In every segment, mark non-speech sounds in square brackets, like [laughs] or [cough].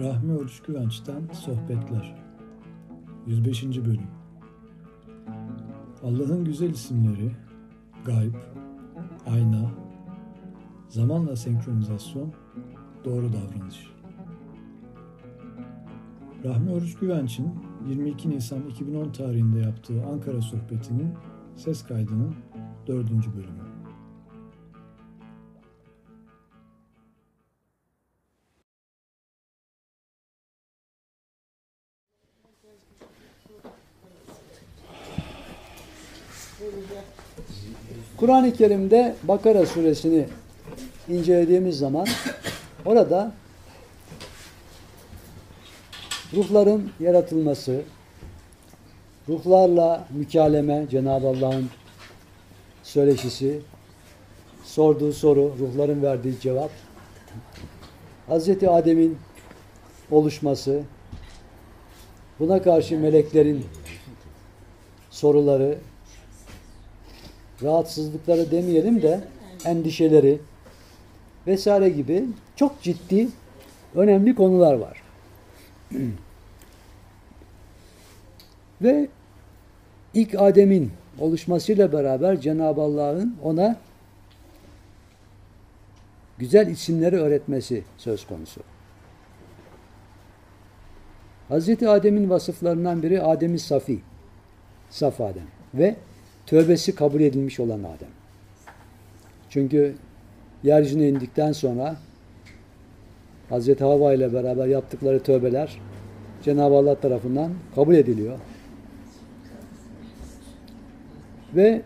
Rahmi Oruç Güvenç'ten Sohbetler 105. Bölüm Allah'ın güzel isimleri Gayb, Ayna, Zamanla senkronizasyon, Doğru davranış Rahmi Oruç Güvenç'in 22 Nisan 2010 tarihinde yaptığı Ankara sohbetinin ses kaydının dördüncü bölümü. Kur'an-ı Kerim'de Bakara suresini incelediğimiz zaman orada ruhların yaratılması, ruhlarla mükaleme, Cenab-ı Allah'ın söyleşisi, sorduğu soru, ruhların verdiği cevap, Hz. Adem'in oluşması, buna karşı meleklerin soruları, rahatsızlıkları demeyelim de endişeleri vesaire gibi çok ciddi önemli konular var. [clears throat] Ve ilk Adem'in oluşmasıyla beraber Cenab-ı Allah'ın ona güzel isimleri öğretmesi söz konusu. Hazreti Adem'in vasıflarından biri Adem'i Safi, Saf Adem ve tövbesi kabul edilmiş olan Adem. Çünkü yeryüzüne indikten sonra Hazreti Hava ile beraber yaptıkları tövbeler Cenab-ı Allah tarafından kabul ediliyor. Ve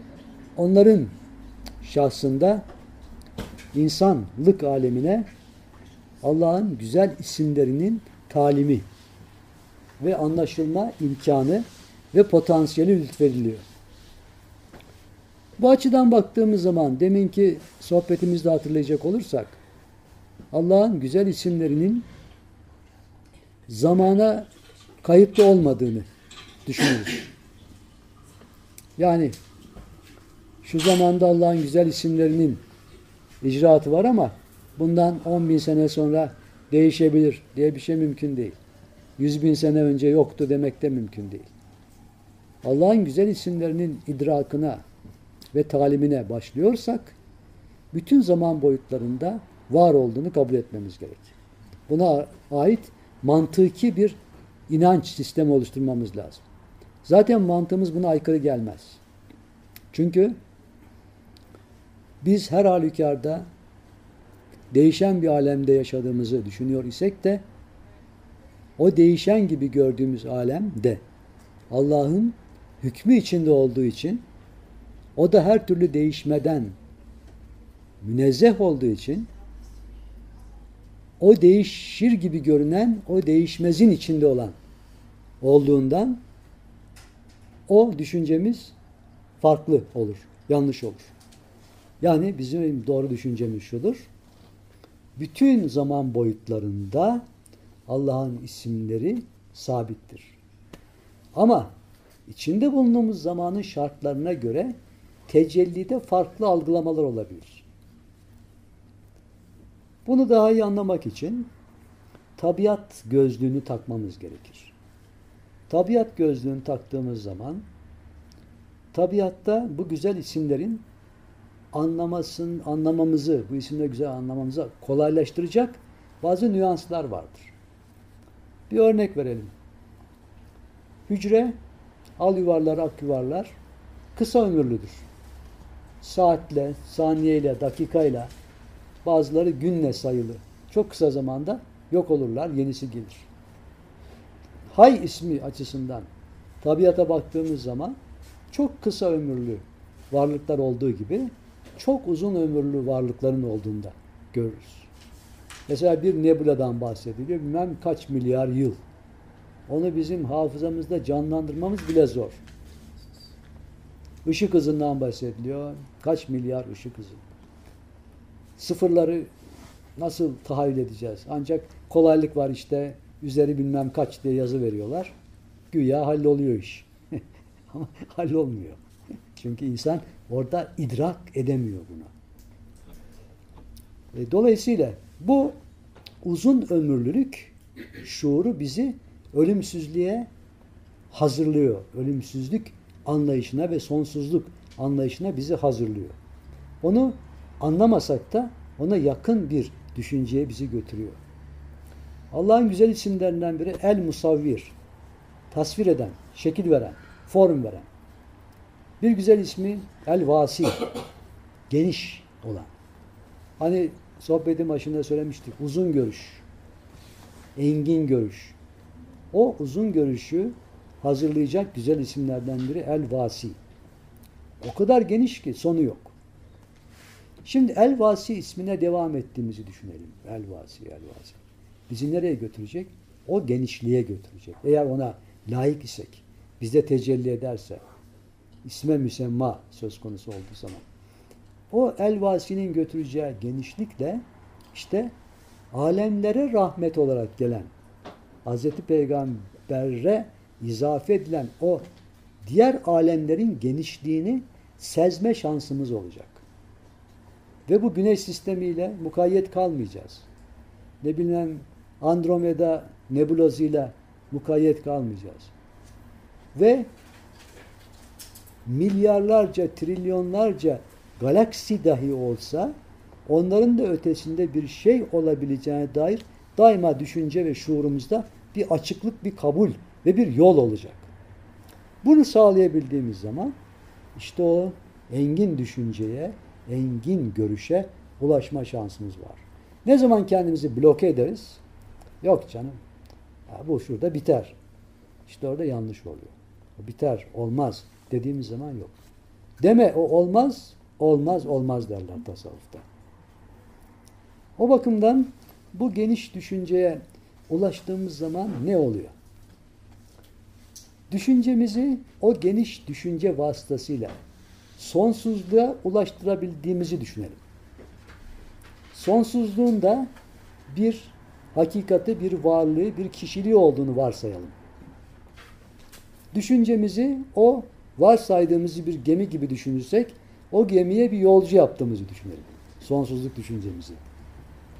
onların şahsında insanlık alemine Allah'ın güzel isimlerinin talimi ve anlaşılma imkanı ve potansiyeli lütfediliyor. Bu açıdan baktığımız zaman deminki sohbetimizde hatırlayacak olursak Allah'ın güzel isimlerinin zamana kayıtlı olmadığını düşünürüz. Yani şu zamanda Allah'ın güzel isimlerinin icraatı var ama bundan 10 bin sene sonra değişebilir diye bir şey mümkün değil. 100 bin sene önce yoktu demek de mümkün değil. Allah'ın güzel isimlerinin idrakına ve talimine başlıyorsak bütün zaman boyutlarında var olduğunu kabul etmemiz gerek. Buna ait mantıki bir inanç sistemi oluşturmamız lazım. Zaten mantığımız buna aykırı gelmez. Çünkü biz her halükarda değişen bir alemde yaşadığımızı düşünüyor isek de o değişen gibi gördüğümüz alem de Allah'ın hükmü içinde olduğu için o da her türlü değişmeden münezzeh olduğu için o değişir gibi görünen o değişmezin içinde olan olduğundan o düşüncemiz farklı olur, yanlış olur. Yani bizim doğru düşüncemiz şudur. Bütün zaman boyutlarında Allah'ın isimleri sabittir. Ama içinde bulunduğumuz zamanın şartlarına göre tecellide farklı algılamalar olabilir. Bunu daha iyi anlamak için tabiat gözlüğünü takmamız gerekir. Tabiat gözlüğünü taktığımız zaman tabiatta bu güzel isimlerin anlamasın, anlamamızı, bu isimleri güzel anlamamızı kolaylaştıracak bazı nüanslar vardır. Bir örnek verelim. Hücre, al yuvarlar, ak yuvarlar kısa ömürlüdür. Saatle, saniyeyle, dakikayla, bazıları günle sayılı. Çok kısa zamanda yok olurlar, yenisi gelir. Hay ismi açısından tabiata baktığımız zaman çok kısa ömürlü varlıklar olduğu gibi çok uzun ömürlü varlıkların olduğunda görürüz. Mesela bir nebuladan bahsediliyor. Bilmem kaç milyar yıl. Onu bizim hafızamızda canlandırmamız bile zor. Işık hızından bahsediliyor. Kaç milyar ışık hızı. Sıfırları nasıl tahayyül edeceğiz? Ancak kolaylık var işte üzeri bilmem kaç diye yazı veriyorlar. Güya halloluyor iş. [laughs] Ama hallolmuyor. [laughs] Çünkü insan orada idrak edemiyor bunu. E, dolayısıyla bu uzun ömürlülük şuuru bizi ölümsüzlüğe hazırlıyor. Ölümsüzlük anlayışına ve sonsuzluk anlayışına bizi hazırlıyor. Onu anlamasak da ona yakın bir düşünceye bizi götürüyor. Allah'ın güzel isimlerinden biri El Musavvir. Tasvir eden, şekil veren, form veren. Bir güzel ismi El Vasi. Geniş olan. Hani sohbetin başında söylemiştik. Uzun görüş. Engin görüş. O uzun görüşü hazırlayacak güzel isimlerden biri El Vasi. O kadar geniş ki sonu yok. Şimdi El Vasi ismine devam ettiğimizi düşünelim. El Vasi, El Vasi. Bizi nereye götürecek? O genişliğe götürecek. Eğer ona layık isek, bizde tecelli ederse, isme müsemma söz konusu olduğu zaman. O El Vasi'nin götüreceği genişlikle işte alemlere rahmet olarak gelen Hz. Peygamber'e izafe edilen o diğer alemlerin genişliğini sezme şansımız olacak. Ve bu güneş sistemiyle mukayyet kalmayacağız. Ne bileyim Andromeda nebulozuyla mukayyet kalmayacağız. Ve milyarlarca, trilyonlarca galaksi dahi olsa onların da ötesinde bir şey olabileceğine dair daima düşünce ve şuurumuzda bir açıklık, bir kabul ve bir yol olacak. Bunu sağlayabildiğimiz zaman işte o engin düşünceye, engin görüşe ulaşma şansımız var. Ne zaman kendimizi bloke ederiz? Yok canım. Ya bu şurada biter. İşte orada yanlış oluyor. O biter, olmaz dediğimiz zaman yok. Deme o olmaz, olmaz, olmaz derler tasavvufta. O bakımdan bu geniş düşünceye ulaştığımız zaman ne oluyor? Düşüncemizi o geniş düşünce vasıtasıyla sonsuzluğa ulaştırabildiğimizi düşünelim. Sonsuzluğun da bir hakikati, bir varlığı, bir kişiliği olduğunu varsayalım. Düşüncemizi o varsaydığımızı bir gemi gibi düşünürsek o gemiye bir yolcu yaptığımızı düşünelim. Sonsuzluk düşüncemizi.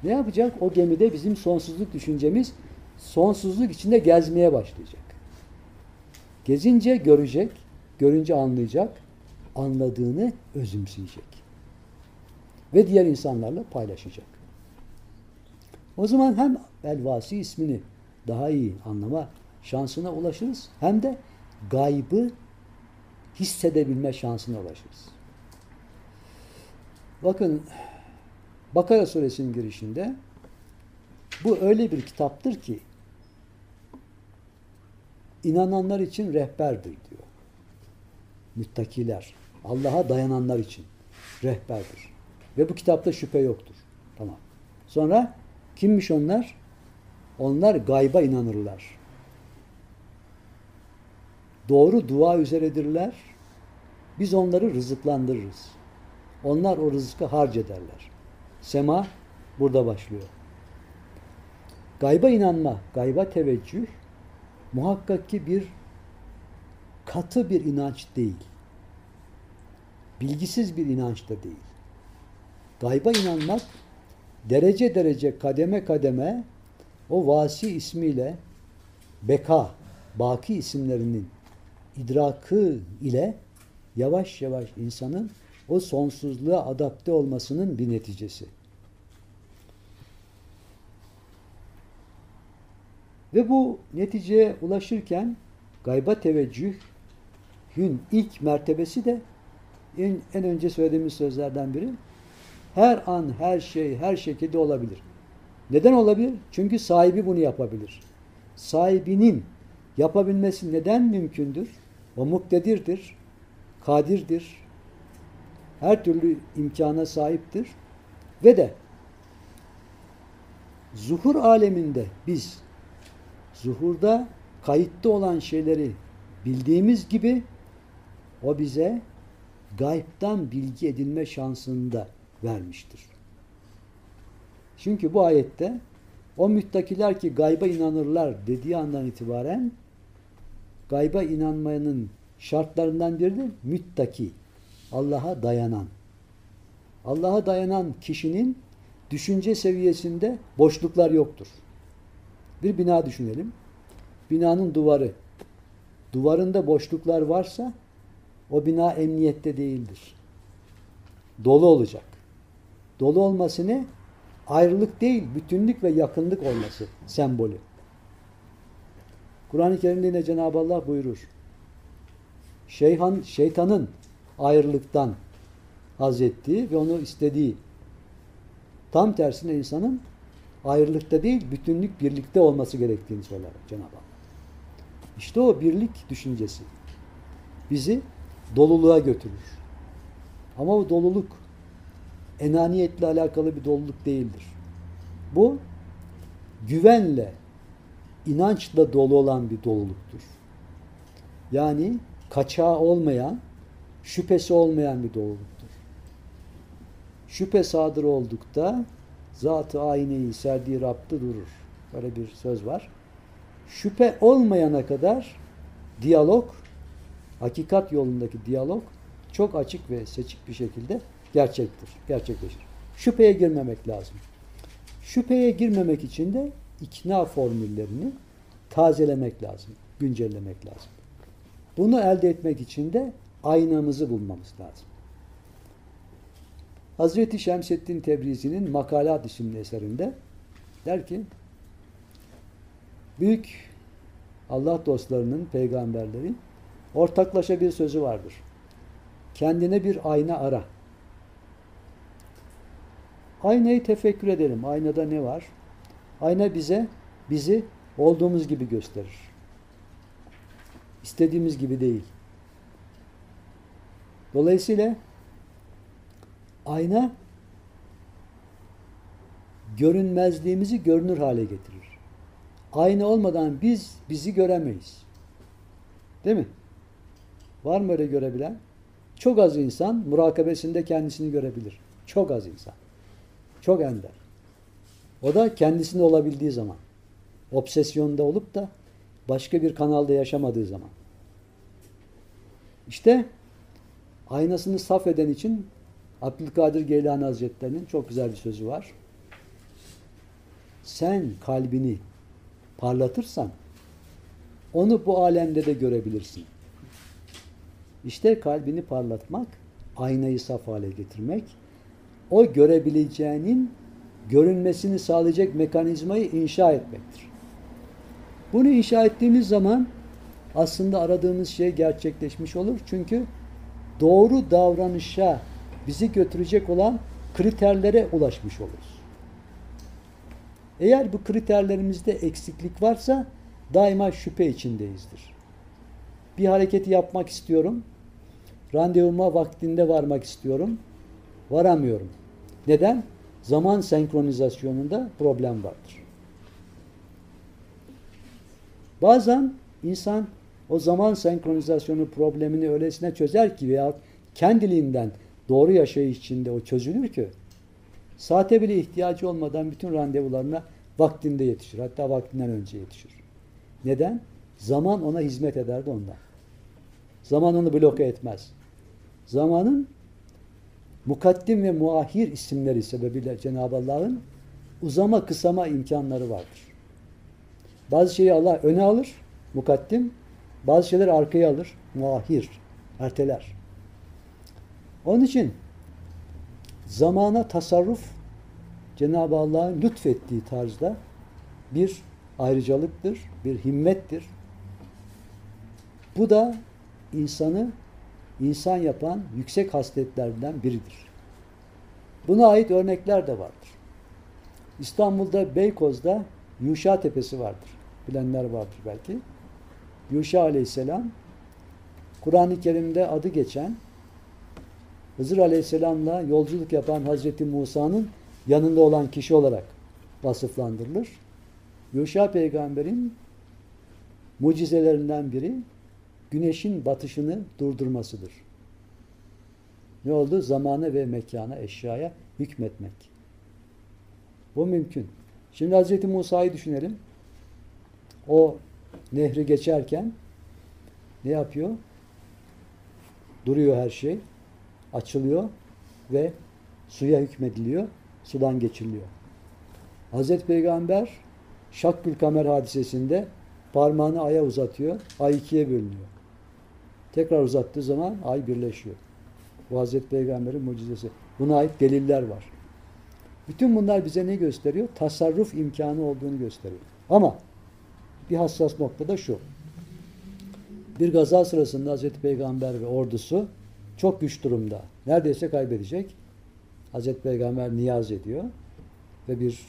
Ne yapacak? O gemide bizim sonsuzluk düşüncemiz sonsuzluk içinde gezmeye başlayacak. Gezince görecek, görünce anlayacak, anladığını özümseyecek. Ve diğer insanlarla paylaşacak. O zaman hem Elvasi ismini daha iyi anlama şansına ulaşırız hem de gaybı hissedebilme şansına ulaşırız. Bakın Bakara suresinin girişinde bu öyle bir kitaptır ki inananlar için rehberdir diyor. Müttakiler, Allah'a dayananlar için rehberdir. Ve bu kitapta şüphe yoktur. Tamam. Sonra kimmiş onlar? Onlar gayba inanırlar. Doğru dua üzeredirler. Biz onları rızıklandırırız. Onlar o rızkı harc ederler. Sema burada başlıyor. Gayba inanma, gayba teveccüh muhakkak ki bir katı bir inanç değil. Bilgisiz bir inanç da değil. Gayba inanmak derece derece kademe kademe o vasi ismiyle beka, baki isimlerinin idrakı ile yavaş yavaş insanın o sonsuzluğa adapte olmasının bir neticesi. Ve bu neticeye ulaşırken gayba teveccühün ilk mertebesi de en, en önce söylediğimiz sözlerden biri her an, her şey, her şekilde olabilir. Neden olabilir? Çünkü sahibi bunu yapabilir. Sahibinin yapabilmesi neden mümkündür? O muktedirdir, kadirdir, her türlü imkana sahiptir ve de zuhur aleminde biz zuhurda kayıtta olan şeyleri bildiğimiz gibi o bize gaybtan bilgi edinme şansını da vermiştir. Çünkü bu ayette o müttakiler ki gayba inanırlar dediği andan itibaren gayba inanmayanın şartlarından biri müttaki. Allah'a dayanan. Allah'a dayanan kişinin düşünce seviyesinde boşluklar yoktur. Bir bina düşünelim. Binanın duvarı. Duvarında boşluklar varsa o bina emniyette değildir. Dolu olacak. Dolu olması ne? Ayrılık değil, bütünlük ve yakınlık olması sembolü. Kur'an-ı Kerim'de yine Cenab-ı Allah buyurur. Şeyhan, şeytanın ayrılıktan haz ettiği ve onu istediği. Tam tersine insanın ayrılıkta değil, bütünlük, birlikte olması gerektiğini söyler Cenab-ı Allah. İşte o birlik düşüncesi bizi doluluğa götürür. Ama o doluluk enaniyetle alakalı bir doluluk değildir. Bu güvenle, inançla dolu olan bir doluluktur. Yani kaçağı olmayan, şüphesi olmayan bir doluluktur. Şüphe sadır oldukta zat-ı ayneyi serdiği raptı durur. Böyle bir söz var. Şüphe olmayana kadar diyalog, hakikat yolundaki diyalog çok açık ve seçik bir şekilde gerçektir, gerçekleşir. Şüpheye girmemek lazım. Şüpheye girmemek için de ikna formüllerini tazelemek lazım, güncellemek lazım. Bunu elde etmek için de aynamızı bulmamız lazım. Hazreti Şemseddin Tebrizi'nin Makalat isimli eserinde der ki büyük Allah dostlarının, peygamberlerin ortaklaşa bir sözü vardır. Kendine bir ayna ara. Aynayı tefekkür edelim. Aynada ne var? Ayna bize bizi olduğumuz gibi gösterir. İstediğimiz gibi değil. Dolayısıyla ayna görünmezliğimizi görünür hale getirir. Ayna olmadan biz bizi göremeyiz. Değil mi? Var mı öyle görebilen? Çok az insan murakabesinde kendisini görebilir. Çok az insan. Çok ender. O da kendisinde olabildiği zaman. Obsesyonda olup da başka bir kanalda yaşamadığı zaman. İşte aynasını saf eden için Abdülkadir Geylani Hazretleri'nin çok güzel bir sözü var. Sen kalbini parlatırsan onu bu alemde de görebilirsin. İşte kalbini parlatmak, aynayı saf hale getirmek, o görebileceğinin görünmesini sağlayacak mekanizmayı inşa etmektir. Bunu inşa ettiğimiz zaman aslında aradığımız şey gerçekleşmiş olur. Çünkü doğru davranışa bizi götürecek olan kriterlere ulaşmış oluruz. Eğer bu kriterlerimizde eksiklik varsa daima şüphe içindeyizdir. Bir hareketi yapmak istiyorum. Randevuma vaktinde varmak istiyorum. Varamıyorum. Neden? Zaman senkronizasyonunda problem vardır. Bazen insan o zaman senkronizasyonu problemini öylesine çözer ki veya kendiliğinden doğru yaşayış içinde o çözülür ki saate bile ihtiyacı olmadan bütün randevularına vaktinde yetişir. Hatta vaktinden önce yetişir. Neden? Zaman ona hizmet ederdi ondan. Zaman onu bloke etmez. Zamanın mukaddim ve muahir isimleri sebebiyle Cenab-ı Allah'ın uzama kısama imkanları vardır. Bazı şeyi Allah öne alır, mukaddim, bazı şeyler arkaya alır, muahir, erteler. Onun için zamana tasarruf Cenab-ı Allah'ın lütfettiği tarzda bir ayrıcalıktır, bir himmettir. Bu da insanı insan yapan yüksek hasletlerden biridir. Buna ait örnekler de vardır. İstanbul'da Beykoz'da Yuşa Tepesi vardır. Bilenler vardır belki. Yuşa Aleyhisselam Kur'an-ı Kerim'de adı geçen Hızır Aleyhisselam'la yolculuk yapan Hazreti Musa'nın yanında olan kişi olarak vasıflandırılır. Yuşa peygamberin mucizelerinden biri güneşin batışını durdurmasıdır. Ne oldu? Zamana ve mekana, eşyaya hükmetmek. Bu mümkün. Şimdi Hz. Musa'yı düşünelim. O nehri geçerken ne yapıyor? Duruyor her şey. Açılıyor ve suya hükmediliyor. Sudan geçiriliyor. Hazreti Peygamber Şakkül Kamer hadisesinde parmağını aya uzatıyor. Ay ikiye bölünüyor. Tekrar uzattığı zaman ay birleşiyor. Bu Hazreti Peygamber'in mucizesi. Buna ait deliller var. Bütün bunlar bize ne gösteriyor? Tasarruf imkanı olduğunu gösteriyor. Ama bir hassas noktada şu. Bir gaza sırasında Hazreti Peygamber ve ordusu çok güç durumda. Neredeyse kaybedecek. Hazreti Peygamber niyaz ediyor ve bir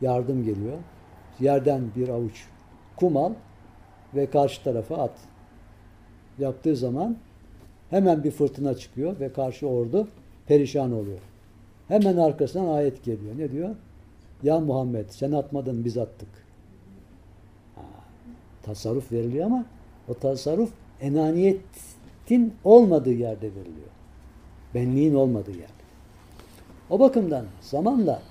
yardım geliyor. Yerden bir avuç kum al ve karşı tarafa at. Yaptığı zaman hemen bir fırtına çıkıyor ve karşı ordu perişan oluyor. Hemen arkasından ayet geliyor. Ne diyor? Ya Muhammed sen atmadın biz attık. Ha, tasarruf veriliyor ama o tasarruf enaniyetin olmadığı yerde veriliyor. Benliğin olmadığı yerde. O bakımdan zamanla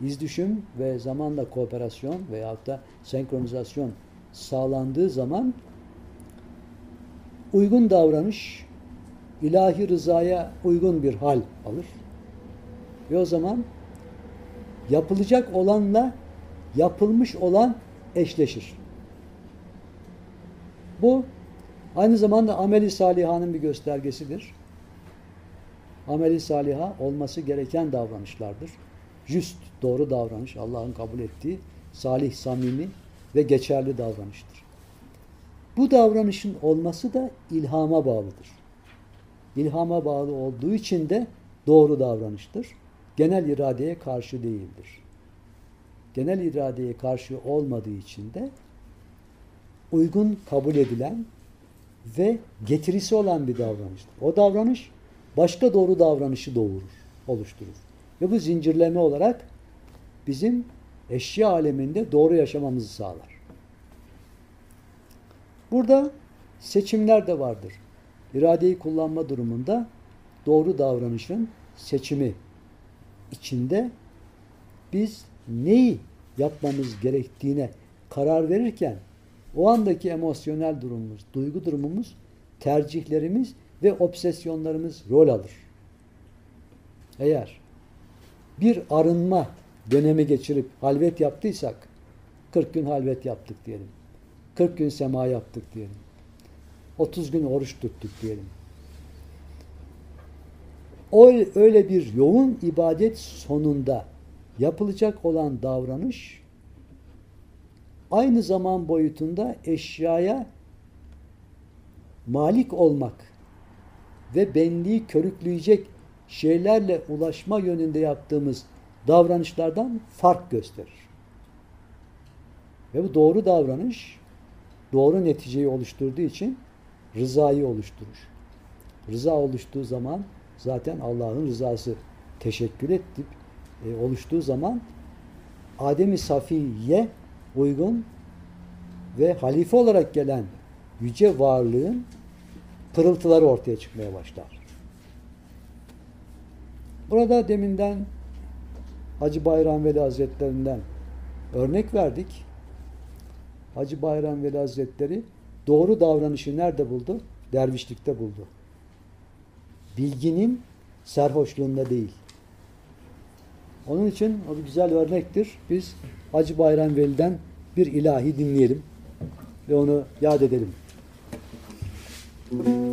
izdüşüm ve zamanla kooperasyon veyahut da senkronizasyon sağlandığı zaman uygun davranış ilahi rızaya uygun bir hal alır. Ve o zaman yapılacak olanla yapılmış olan eşleşir. Bu aynı zamanda ameli salihanın bir göstergesidir. Ameli saliha olması gereken davranışlardır. Just, doğru davranış, Allah'ın kabul ettiği salih, samimi ve geçerli davranıştır. Bu davranışın olması da ilhama bağlıdır. İlhama bağlı olduğu için de doğru davranıştır. Genel iradeye karşı değildir. Genel iradeye karşı olmadığı için de uygun kabul edilen ve getirisi olan bir davranıştır. O davranış başka doğru davranışı doğurur, oluşturur. Ve bu zincirleme olarak bizim eşya aleminde doğru yaşamamızı sağlar. Burada seçimler de vardır. İradeyi kullanma durumunda doğru davranışın seçimi içinde biz neyi yapmamız gerektiğine karar verirken o andaki emosyonel durumumuz, duygu durumumuz, tercihlerimiz ve obsesyonlarımız rol alır. Eğer bir arınma dönemi geçirip halvet yaptıysak 40 gün halvet yaptık diyelim. 40 gün sema yaptık diyelim. 30 gün oruç tuttuk diyelim. O öyle bir yoğun ibadet sonunda yapılacak olan davranış aynı zaman boyutunda eşyaya malik olmak ve benliği körükleyecek şeylerle ulaşma yönünde yaptığımız davranışlardan fark gösterir. Ve bu doğru davranış doğru neticeyi oluşturduğu için rızayı oluşturur. Rıza oluştuğu zaman zaten Allah'ın rızası teşekkür ettik e, oluştuğu zaman Adem-i Safiye uygun ve halife olarak gelen yüce varlığın pırıltıları ortaya çıkmaya başlar. Burada deminden Hacı Bayram Veli Hazretlerinden örnek verdik. Hacı Bayram Veli Hazretleri doğru davranışı nerede buldu? Dervişlikte buldu. Bilginin serhoşluğunda değil. Onun için o bir güzel örnektir. Biz Hacı Bayram Veli'den bir ilahi dinleyelim ve onu yad edelim. Müzik